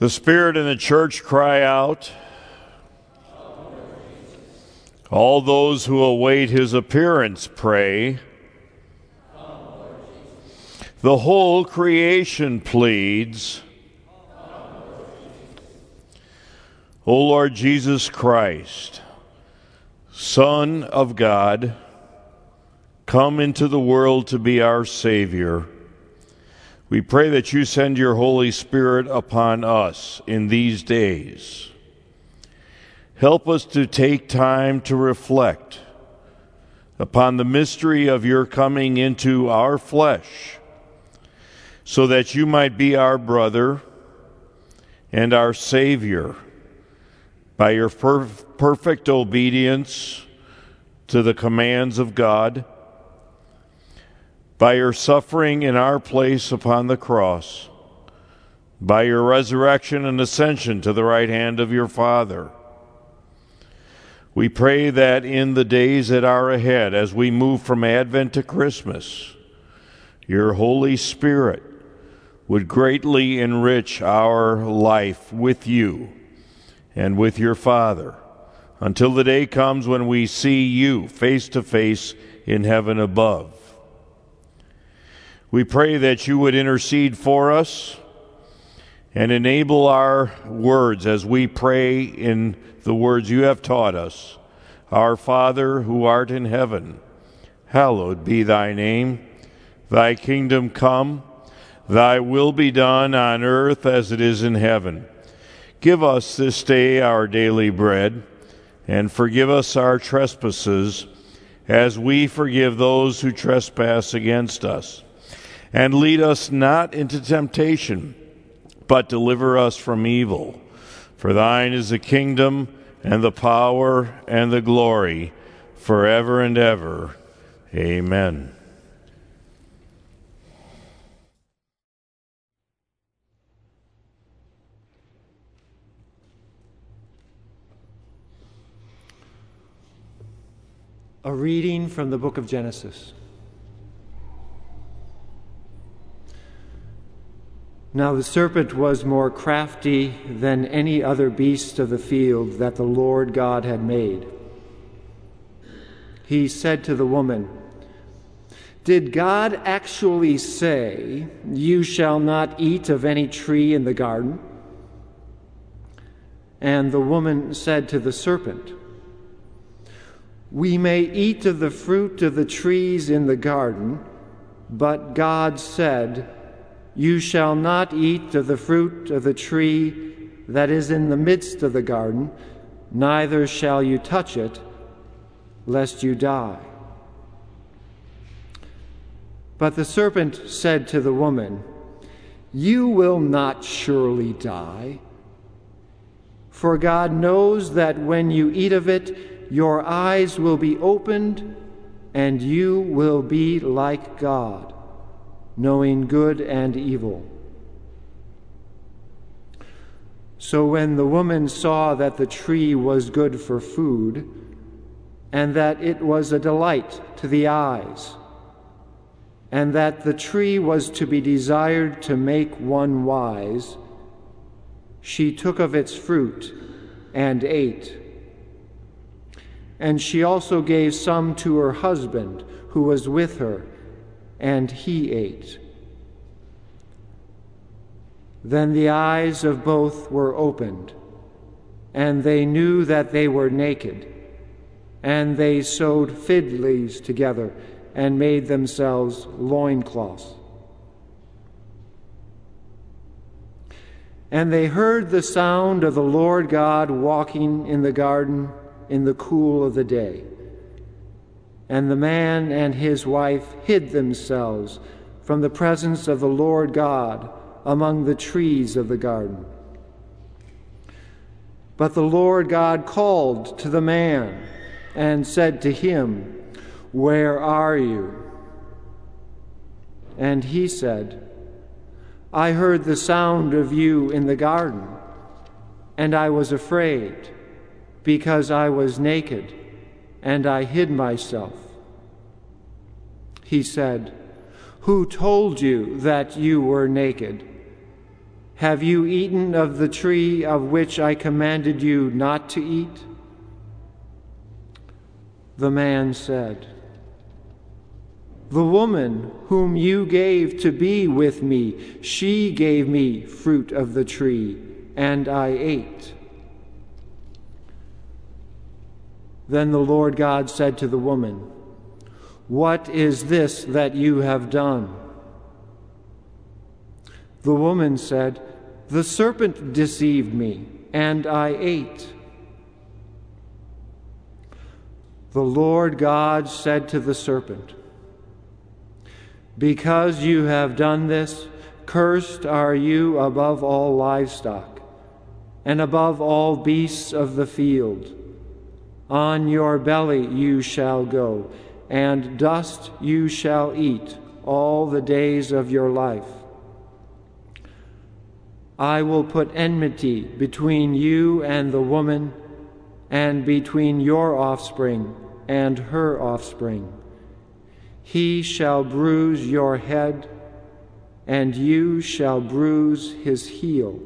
The Spirit and the church cry out. All those who await his appearance pray. The whole creation pleads. O Lord Jesus Christ, Son of God, come into the world to be our Savior. We pray that you send your Holy Spirit upon us in these days. Help us to take time to reflect upon the mystery of your coming into our flesh, so that you might be our brother and our Savior by your per- perfect obedience to the commands of God by your suffering in our place upon the cross, by your resurrection and ascension to the right hand of your Father. We pray that in the days that are ahead, as we move from Advent to Christmas, your Holy Spirit would greatly enrich our life with you and with your Father until the day comes when we see you face to face in heaven above. We pray that you would intercede for us and enable our words as we pray in the words you have taught us. Our Father, who art in heaven, hallowed be thy name. Thy kingdom come, thy will be done on earth as it is in heaven. Give us this day our daily bread, and forgive us our trespasses as we forgive those who trespass against us and lead us not into temptation, but deliver us from evil. For thine is the kingdom, and the power, and the glory, forever and ever. Amen. A reading from the book of Genesis. Now the serpent was more crafty than any other beast of the field that the Lord God had made. He said to the woman, Did God actually say, You shall not eat of any tree in the garden? And the woman said to the serpent, We may eat of the fruit of the trees in the garden, but God said, you shall not eat of the fruit of the tree that is in the midst of the garden, neither shall you touch it, lest you die. But the serpent said to the woman, You will not surely die. For God knows that when you eat of it, your eyes will be opened, and you will be like God knowing good and evil. So when the woman saw that the tree was good for food, and that it was a delight to the eyes, and that the tree was to be desired to make one wise, she took of its fruit and ate. And she also gave some to her husband who was with her and he ate. Then the eyes of both were opened, and they knew that they were naked. And they sewed fig leaves together and made themselves loincloths. And they heard the sound of the Lord God walking in the garden in the cool of the day. And the man and his wife hid themselves from the presence of the Lord God among the trees of the garden. But the Lord God called to the man and said to him, Where are you? And he said, I heard the sound of you in the garden, and I was afraid, because I was naked and I hid myself. He said, Who told you that you were naked? Have you eaten of the tree of which I commanded you not to eat? The man said, The woman whom you gave to be with me, she gave me fruit of the tree, and I ate. Then the Lord God said to the woman, What is this that you have done? The woman said, The serpent deceived me, and I ate. The Lord God said to the serpent, Because you have done this, cursed are you above all livestock, and above all beasts of the field. On your belly you shall go, and dust you shall eat all the days of your life. I will put enmity between you and the woman, and between your offspring and her offspring. He shall bruise your head, and you shall bruise his heel.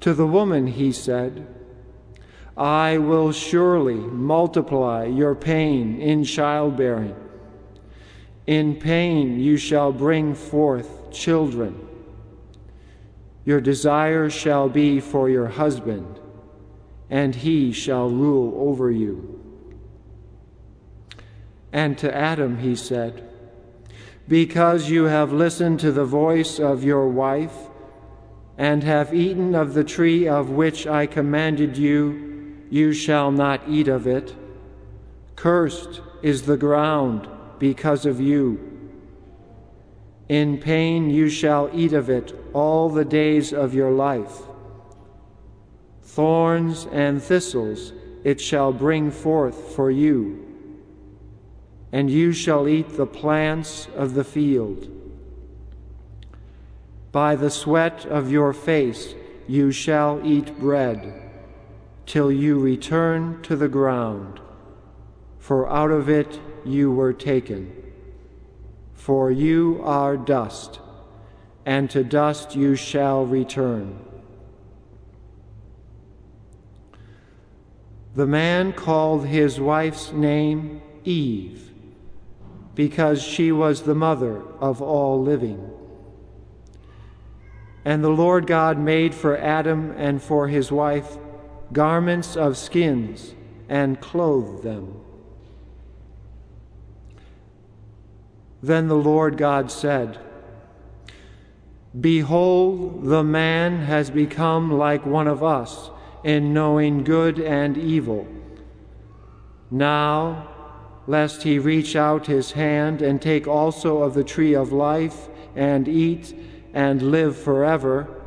To the woman he said, I will surely multiply your pain in childbearing. In pain you shall bring forth children. Your desire shall be for your husband, and he shall rule over you. And to Adam he said, Because you have listened to the voice of your wife, and have eaten of the tree of which I commanded you, you shall not eat of it. Cursed is the ground because of you. In pain you shall eat of it all the days of your life. Thorns and thistles it shall bring forth for you, and you shall eat the plants of the field. By the sweat of your face you shall eat bread till you return to the ground, for out of it you were taken. For you are dust, and to dust you shall return. The man called his wife's name Eve, because she was the mother of all living. And the Lord God made for Adam and for his wife garments of skins and clothed them. Then the Lord God said, Behold, the man has become like one of us in knowing good and evil. Now, lest he reach out his hand and take also of the tree of life and eat and live forever.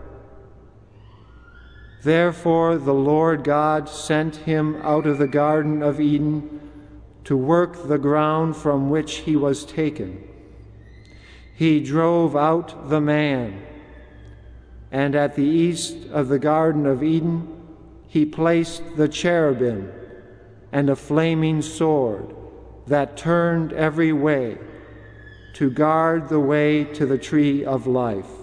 Therefore, the Lord God sent him out of the Garden of Eden to work the ground from which he was taken. He drove out the man, and at the east of the Garden of Eden, he placed the cherubim and a flaming sword that turned every way to guard the way to the tree of life.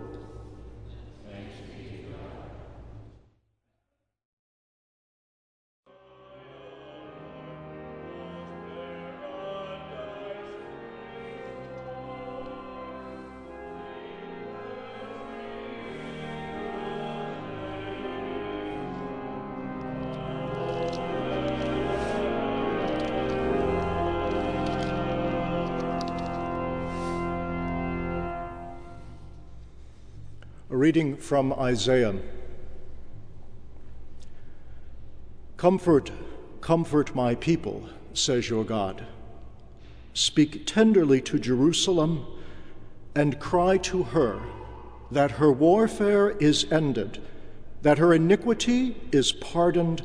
Reading from Isaiah. Comfort, comfort my people, says your God. Speak tenderly to Jerusalem and cry to her that her warfare is ended, that her iniquity is pardoned,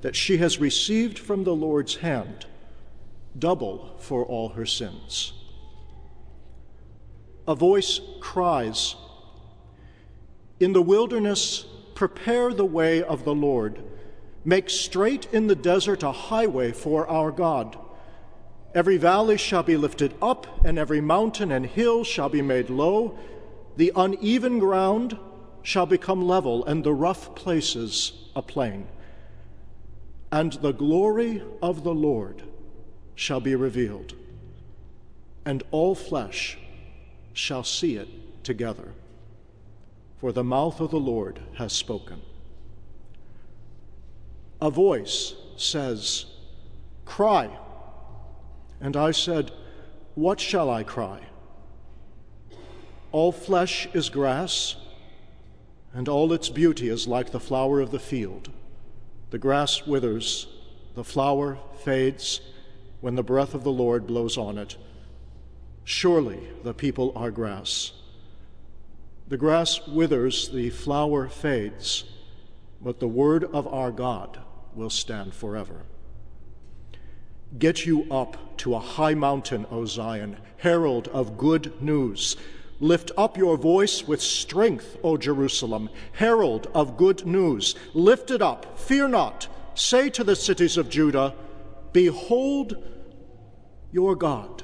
that she has received from the Lord's hand double for all her sins. A voice cries, in the wilderness, prepare the way of the Lord. Make straight in the desert a highway for our God. Every valley shall be lifted up, and every mountain and hill shall be made low. The uneven ground shall become level, and the rough places a plain. And the glory of the Lord shall be revealed, and all flesh shall see it together. For the mouth of the Lord has spoken. A voice says, Cry. And I said, What shall I cry? All flesh is grass, and all its beauty is like the flower of the field. The grass withers, the flower fades when the breath of the Lord blows on it. Surely the people are grass. The grass withers, the flower fades, but the word of our God will stand forever. Get you up to a high mountain, O Zion, herald of good news. Lift up your voice with strength, O Jerusalem, herald of good news. Lift it up, fear not. Say to the cities of Judah, Behold your God.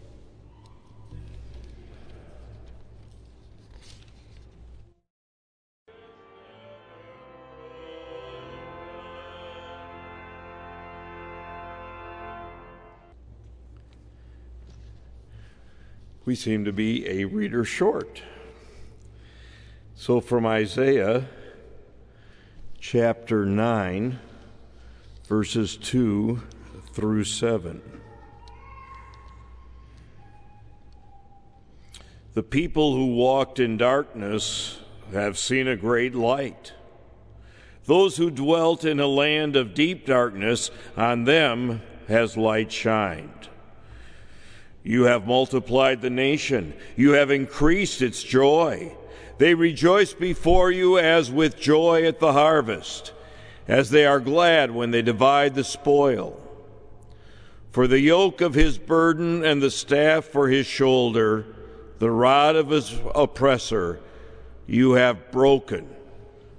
We seem to be a reader short. So from Isaiah chapter 9, verses 2 through 7. The people who walked in darkness have seen a great light. Those who dwelt in a land of deep darkness, on them has light shined. You have multiplied the nation, you have increased its joy. They rejoice before you as with joy at the harvest, as they are glad when they divide the spoil. For the yoke of his burden and the staff for his shoulder, the rod of his oppressor, you have broken,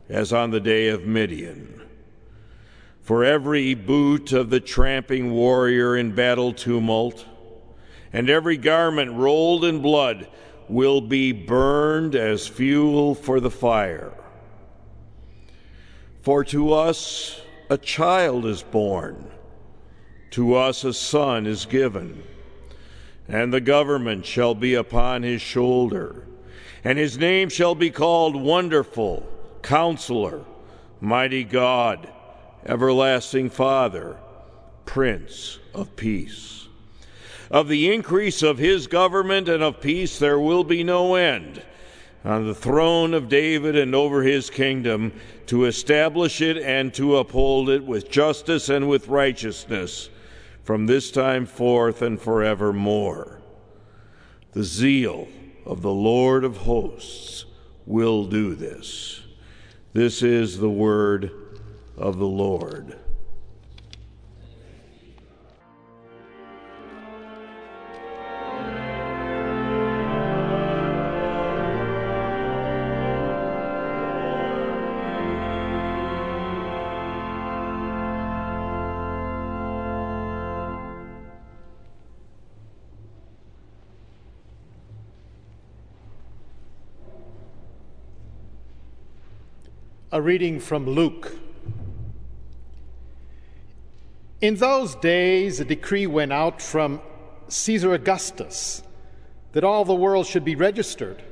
as on the day of Midian. For every boot of the tramping warrior in battle tumult, and every garment rolled in blood will be burned as fuel for the fire. For to us a child is born, to us a son is given, and the government shall be upon his shoulder, and his name shall be called Wonderful, Counselor, Mighty God, Everlasting Father, Prince of Peace. Of the increase of his government and of peace there will be no end on the throne of David and over his kingdom to establish it and to uphold it with justice and with righteousness from this time forth and forevermore. The zeal of the Lord of hosts will do this. This is the word of the Lord. A reading from Luke. In those days, a decree went out from Caesar Augustus that all the world should be registered.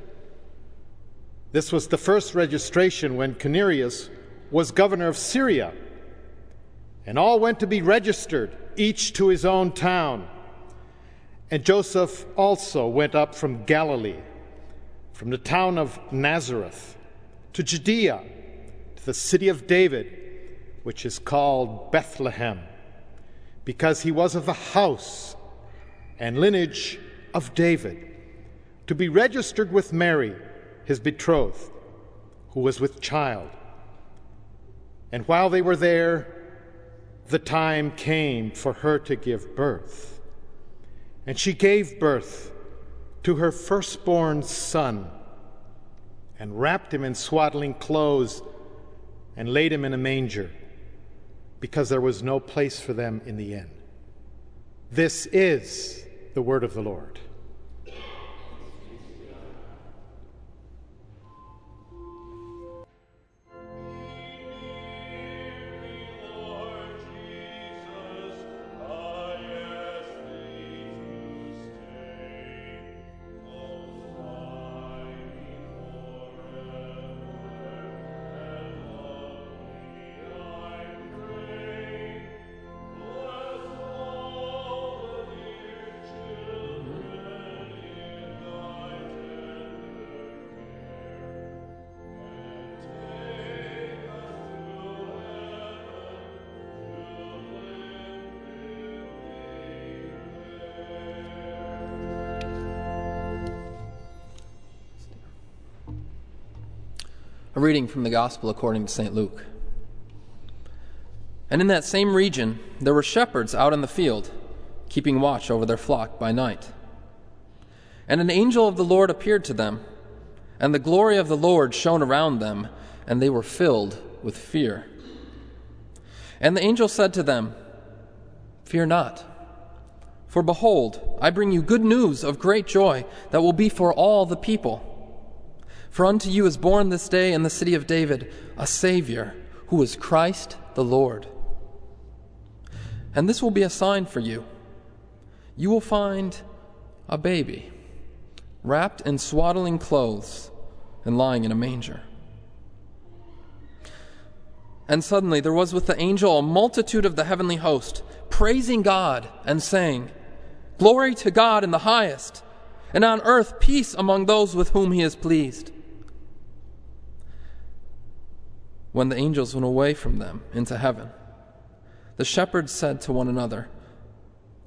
This was the first registration when Quirinius was governor of Syria. And all went to be registered, each to his own town. And Joseph also went up from Galilee, from the town of Nazareth, to Judea the city of David, which is called Bethlehem, because he was of the house and lineage of David, to be registered with Mary, his betrothed, who was with child. And while they were there, the time came for her to give birth. And she gave birth to her firstborn son and wrapped him in swaddling clothes and laid him in a manger because there was no place for them in the inn. This is the word of the Lord. A reading from the Gospel according to St. Luke. And in that same region there were shepherds out in the field, keeping watch over their flock by night. And an angel of the Lord appeared to them, and the glory of the Lord shone around them, and they were filled with fear. And the angel said to them, Fear not, for behold, I bring you good news of great joy that will be for all the people. For unto you is born this day in the city of David a Savior, who is Christ the Lord. And this will be a sign for you. You will find a baby wrapped in swaddling clothes and lying in a manger. And suddenly there was with the angel a multitude of the heavenly host, praising God and saying, Glory to God in the highest, and on earth peace among those with whom he is pleased. When the angels went away from them into heaven. The shepherds said to one another,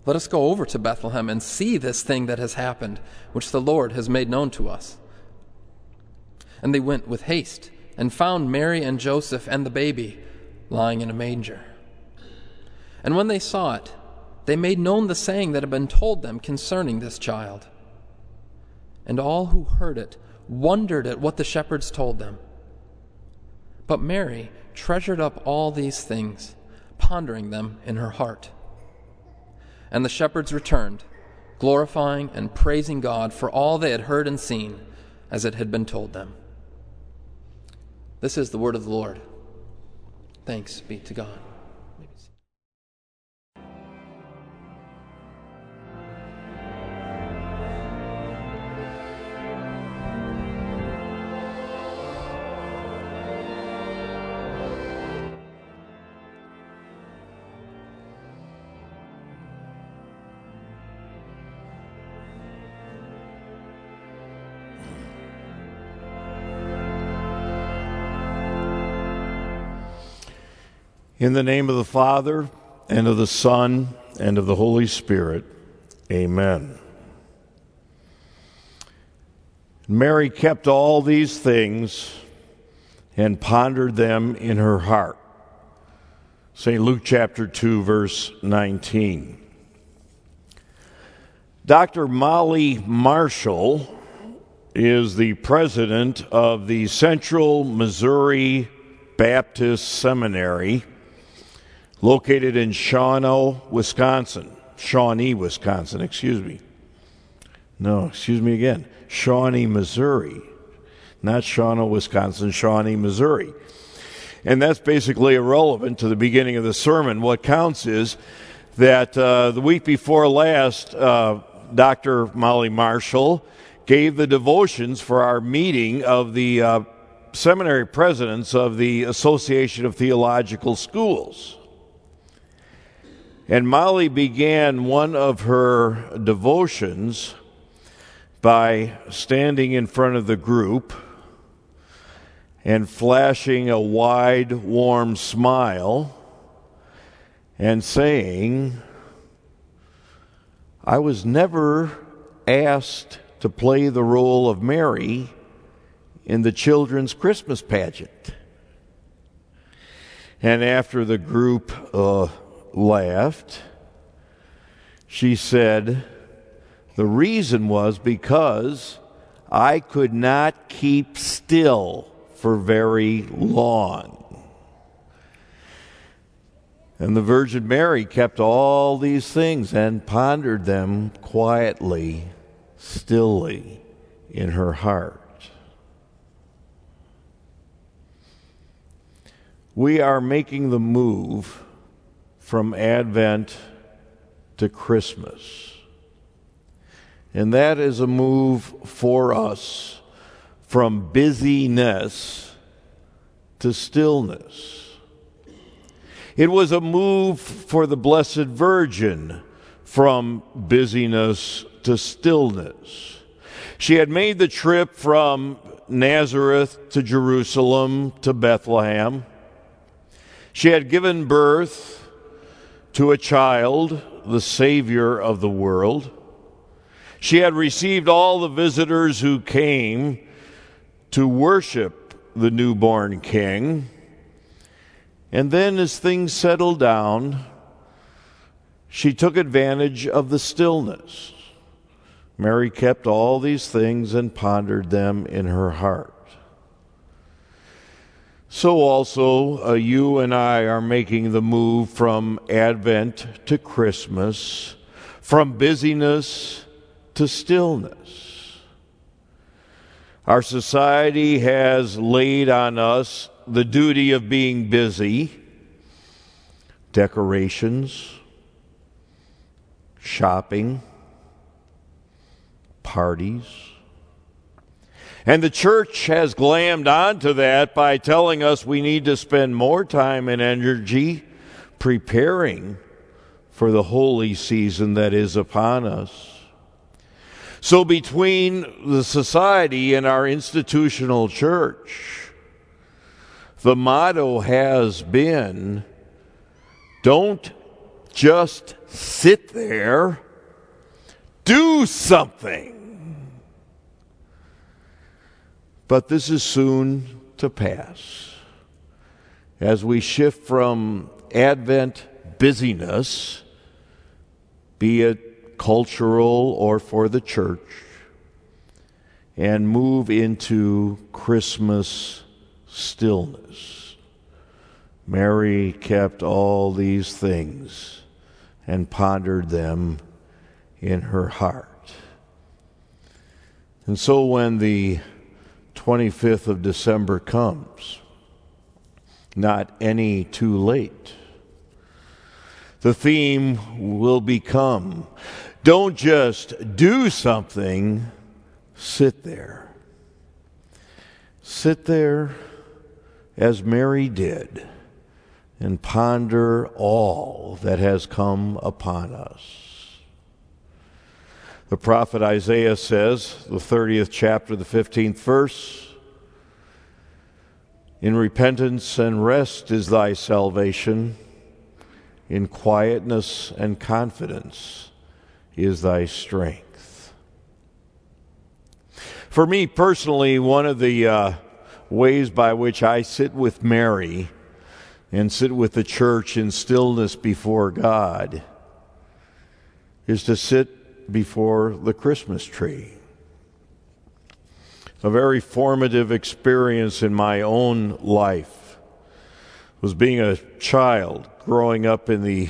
Let us go over to Bethlehem and see this thing that has happened, which the Lord has made known to us. And they went with haste and found Mary and Joseph and the baby lying in a manger. And when they saw it, they made known the saying that had been told them concerning this child. And all who heard it wondered at what the shepherds told them. But Mary treasured up all these things, pondering them in her heart. And the shepherds returned, glorifying and praising God for all they had heard and seen, as it had been told them. This is the word of the Lord. Thanks be to God. In the name of the Father, and of the Son, and of the Holy Spirit, amen. Mary kept all these things and pondered them in her heart. St. Luke chapter 2, verse 19. Dr. Molly Marshall is the president of the Central Missouri Baptist Seminary located in Shawano, Wisconsin. Shawnee, Wisconsin, excuse me. No, excuse me again. Shawnee, Missouri. Not Shawano, Wisconsin, Shawnee, Missouri. And that's basically irrelevant to the beginning of the sermon. What counts is that uh, the week before last, uh, Dr. Molly Marshall gave the devotions for our meeting of the uh, seminary presidents of the Association of Theological Schools. And Molly began one of her devotions by standing in front of the group and flashing a wide, warm smile and saying, I was never asked to play the role of Mary in the children's Christmas pageant. And after the group uh, laughed, she said, The reason was because I could not keep still for very long. And the Virgin Mary kept all these things and pondered them quietly, stilly in her heart. We are making the move from Advent to Christmas. And that is a move for us from busyness to stillness. It was a move for the Blessed Virgin from busyness to stillness. She had made the trip from Nazareth to Jerusalem to Bethlehem. She had given birth to a child, the Savior of the world. She had received all the visitors who came to worship the newborn king. And then, as things settled down, she took advantage of the stillness. Mary kept all these things and pondered them in her heart. So, also, uh, you and I are making the move from Advent to Christmas, from busyness to stillness. Our society has laid on us the duty of being busy, decorations, shopping, parties. And the church has glammed onto that by telling us we need to spend more time and energy preparing for the holy season that is upon us. So, between the society and our institutional church, the motto has been don't just sit there, do something. But this is soon to pass. As we shift from Advent busyness, be it cultural or for the church, and move into Christmas stillness. Mary kept all these things and pondered them in her heart. And so when the 25th of December comes, not any too late, the theme will become don't just do something, sit there. Sit there as Mary did and ponder all that has come upon us. The prophet Isaiah says, the 30th chapter, the 15th verse, In repentance and rest is thy salvation, in quietness and confidence is thy strength. For me personally, one of the uh, ways by which I sit with Mary and sit with the church in stillness before God is to sit before the Christmas tree. A very formative experience in my own life was being a child growing up in the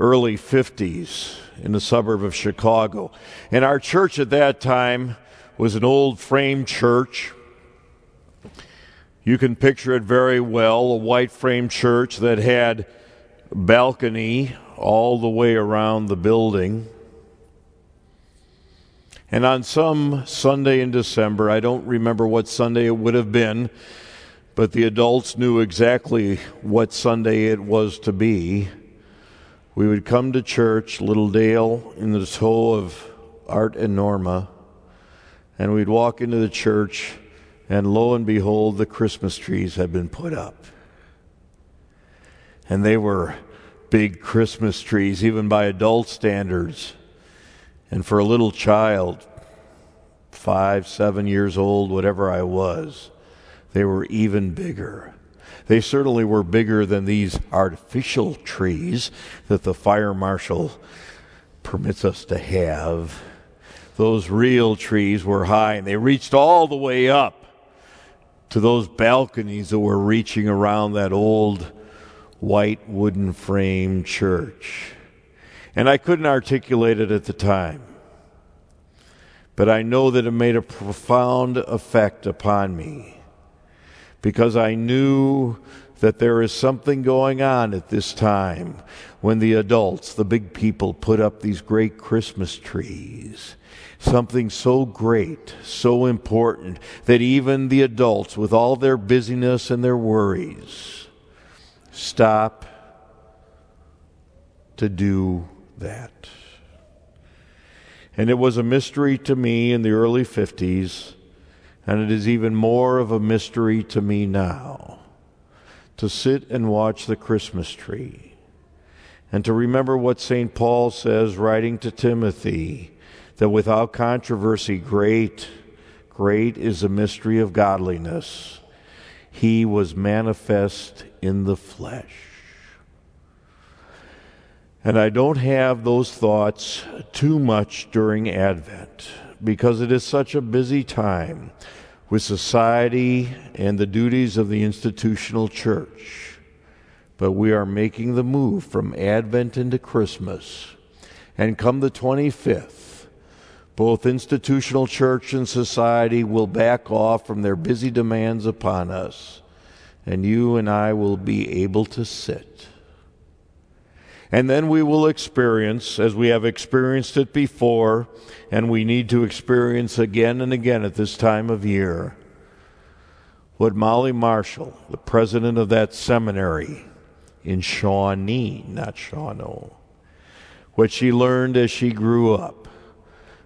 early 50s in the suburb of Chicago. And our church at that time was an old frame church you can picture it very well a white frame church that had balcony all the way around the building. And on some Sunday in December, I don't remember what Sunday it would have been, but the adults knew exactly what Sunday it was to be. We would come to church, Little Dale, in the tow of Art and Norma, and we'd walk into the church and lo and behold, the Christmas trees had been put up. And they were big Christmas trees, even by adult standards. And for a little child, five, seven years old, whatever I was, they were even bigger. They certainly were bigger than these artificial trees that the fire marshal permits us to have. Those real trees were high and they reached all the way up to those balconies that were reaching around that old white wooden frame church. And I couldn't articulate it at the time. But I know that it made a profound effect upon me because I knew that there is something going on at this time when the adults, the big people, put up these great Christmas trees. Something so great, so important, that even the adults, with all their busyness and their worries, stop to do that. And it was a mystery to me in the early 50s, and it is even more of a mystery to me now to sit and watch the Christmas tree and to remember what St. Paul says, writing to Timothy, that without controversy, great, great is the mystery of godliness. He was manifest in the flesh. And I don't have those thoughts too much during Advent because it is such a busy time with society and the duties of the institutional church. But we are making the move from Advent into Christmas. And come the 25th, both institutional church and society will back off from their busy demands upon us, and you and I will be able to sit. And then we will experience, as we have experienced it before, and we need to experience again and again at this time of year what Molly Marshall, the president of that seminary in Shawnee, not Shawano, what she learned as she grew up,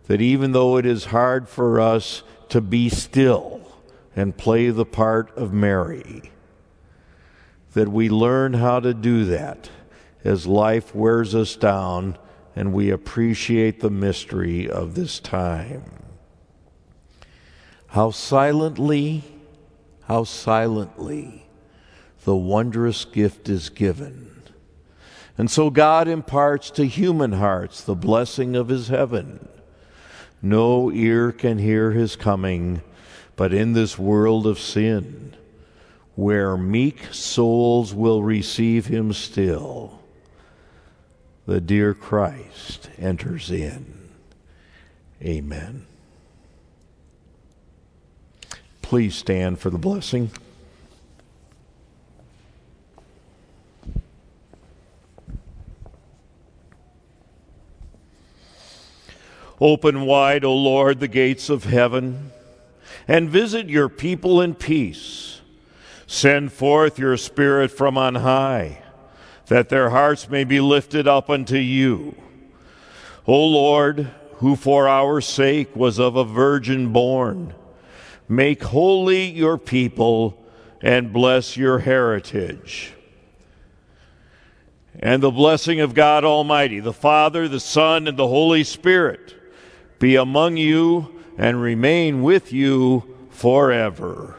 that even though it is hard for us to be still and play the part of Mary, that we learn how to do that as life wears us down and we appreciate the mystery of this time. How silently, how silently the wondrous gift is given. And so God imparts to human hearts the blessing of his heaven. No ear can hear his coming, but in this world of sin, where meek souls will receive him still the dear Christ enters in. Amen. Please stand for the blessing. Open wide, O Lord, the gates of heaven, and visit your people in peace. Send forth your Spirit from on high that their hearts may be lifted up unto you. O Lord, who for our sake was of a virgin born, make holy your people and bless your heritage. And the blessing of God Almighty, the Father, the Son, and the Holy Spirit be among you and remain with you forever.